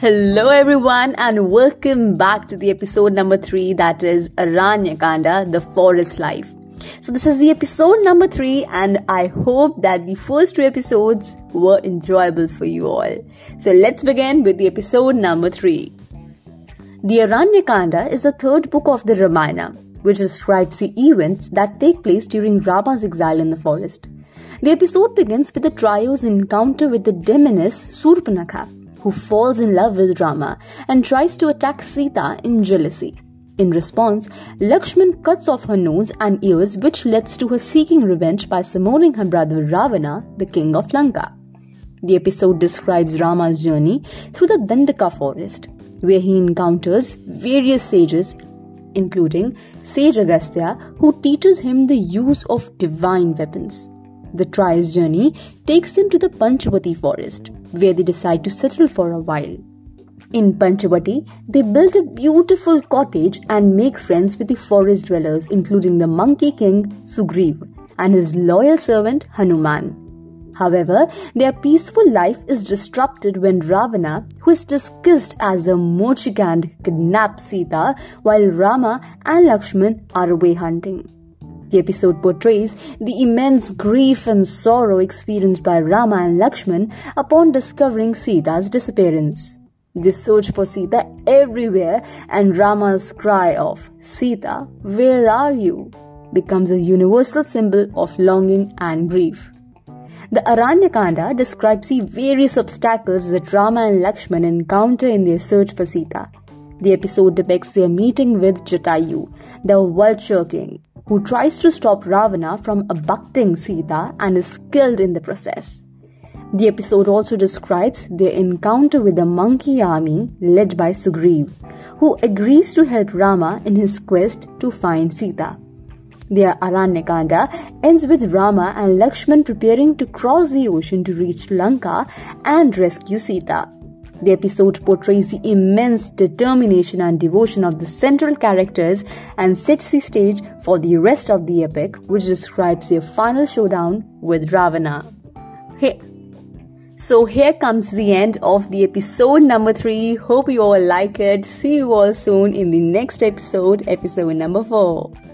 Hello, everyone, and welcome back to the episode number three that is Aranyakanda, the forest life. So, this is the episode number three, and I hope that the first two episodes were enjoyable for you all. So, let's begin with the episode number three. The Aranyakanda is the third book of the Ramayana, which describes the events that take place during Rama's exile in the forest. The episode begins with the trio's encounter with the demoness Surpanakha who falls in love with Rama and tries to attack Sita in jealousy. In response, Lakshman cuts off her nose and ears, which leads to her seeking revenge by summoning her brother Ravana, the king of Lanka. The episode describes Rama's journey through the Dandaka forest, where he encounters various sages, including Sage Agastya, who teaches him the use of divine weapons. The trio's journey takes them to the Panchavati forest, where they decide to settle for a while. In Panchavati, they build a beautiful cottage and make friends with the forest dwellers, including the monkey king Sugriv and his loyal servant Hanuman. However, their peaceful life is disrupted when Ravana, who is disguised as a Mochikand, kidnaps Sita while Rama and Lakshman are away hunting. The episode portrays the immense grief and sorrow experienced by Rama and Lakshman upon discovering Sita's disappearance. They search for Sita everywhere, and Rama's cry of Sita, where are you? becomes a universal symbol of longing and grief. The Aranyakanda describes the various obstacles that Rama and Lakshman encounter in their search for Sita. The episode depicts their meeting with Jatayu, the vulture king, who tries to stop Ravana from abducting Sita and is killed in the process. The episode also describes their encounter with the monkey army led by Sugriv, who agrees to help Rama in his quest to find Sita. The Aranyakanda ends with Rama and Lakshman preparing to cross the ocean to reach Lanka and rescue Sita. The episode portrays the immense determination and devotion of the central characters and sets the stage for the rest of the epic, which describes their final showdown with Ravana. Hey. So here comes the end of the episode number 3. Hope you all like it. See you all soon in the next episode, episode number 4.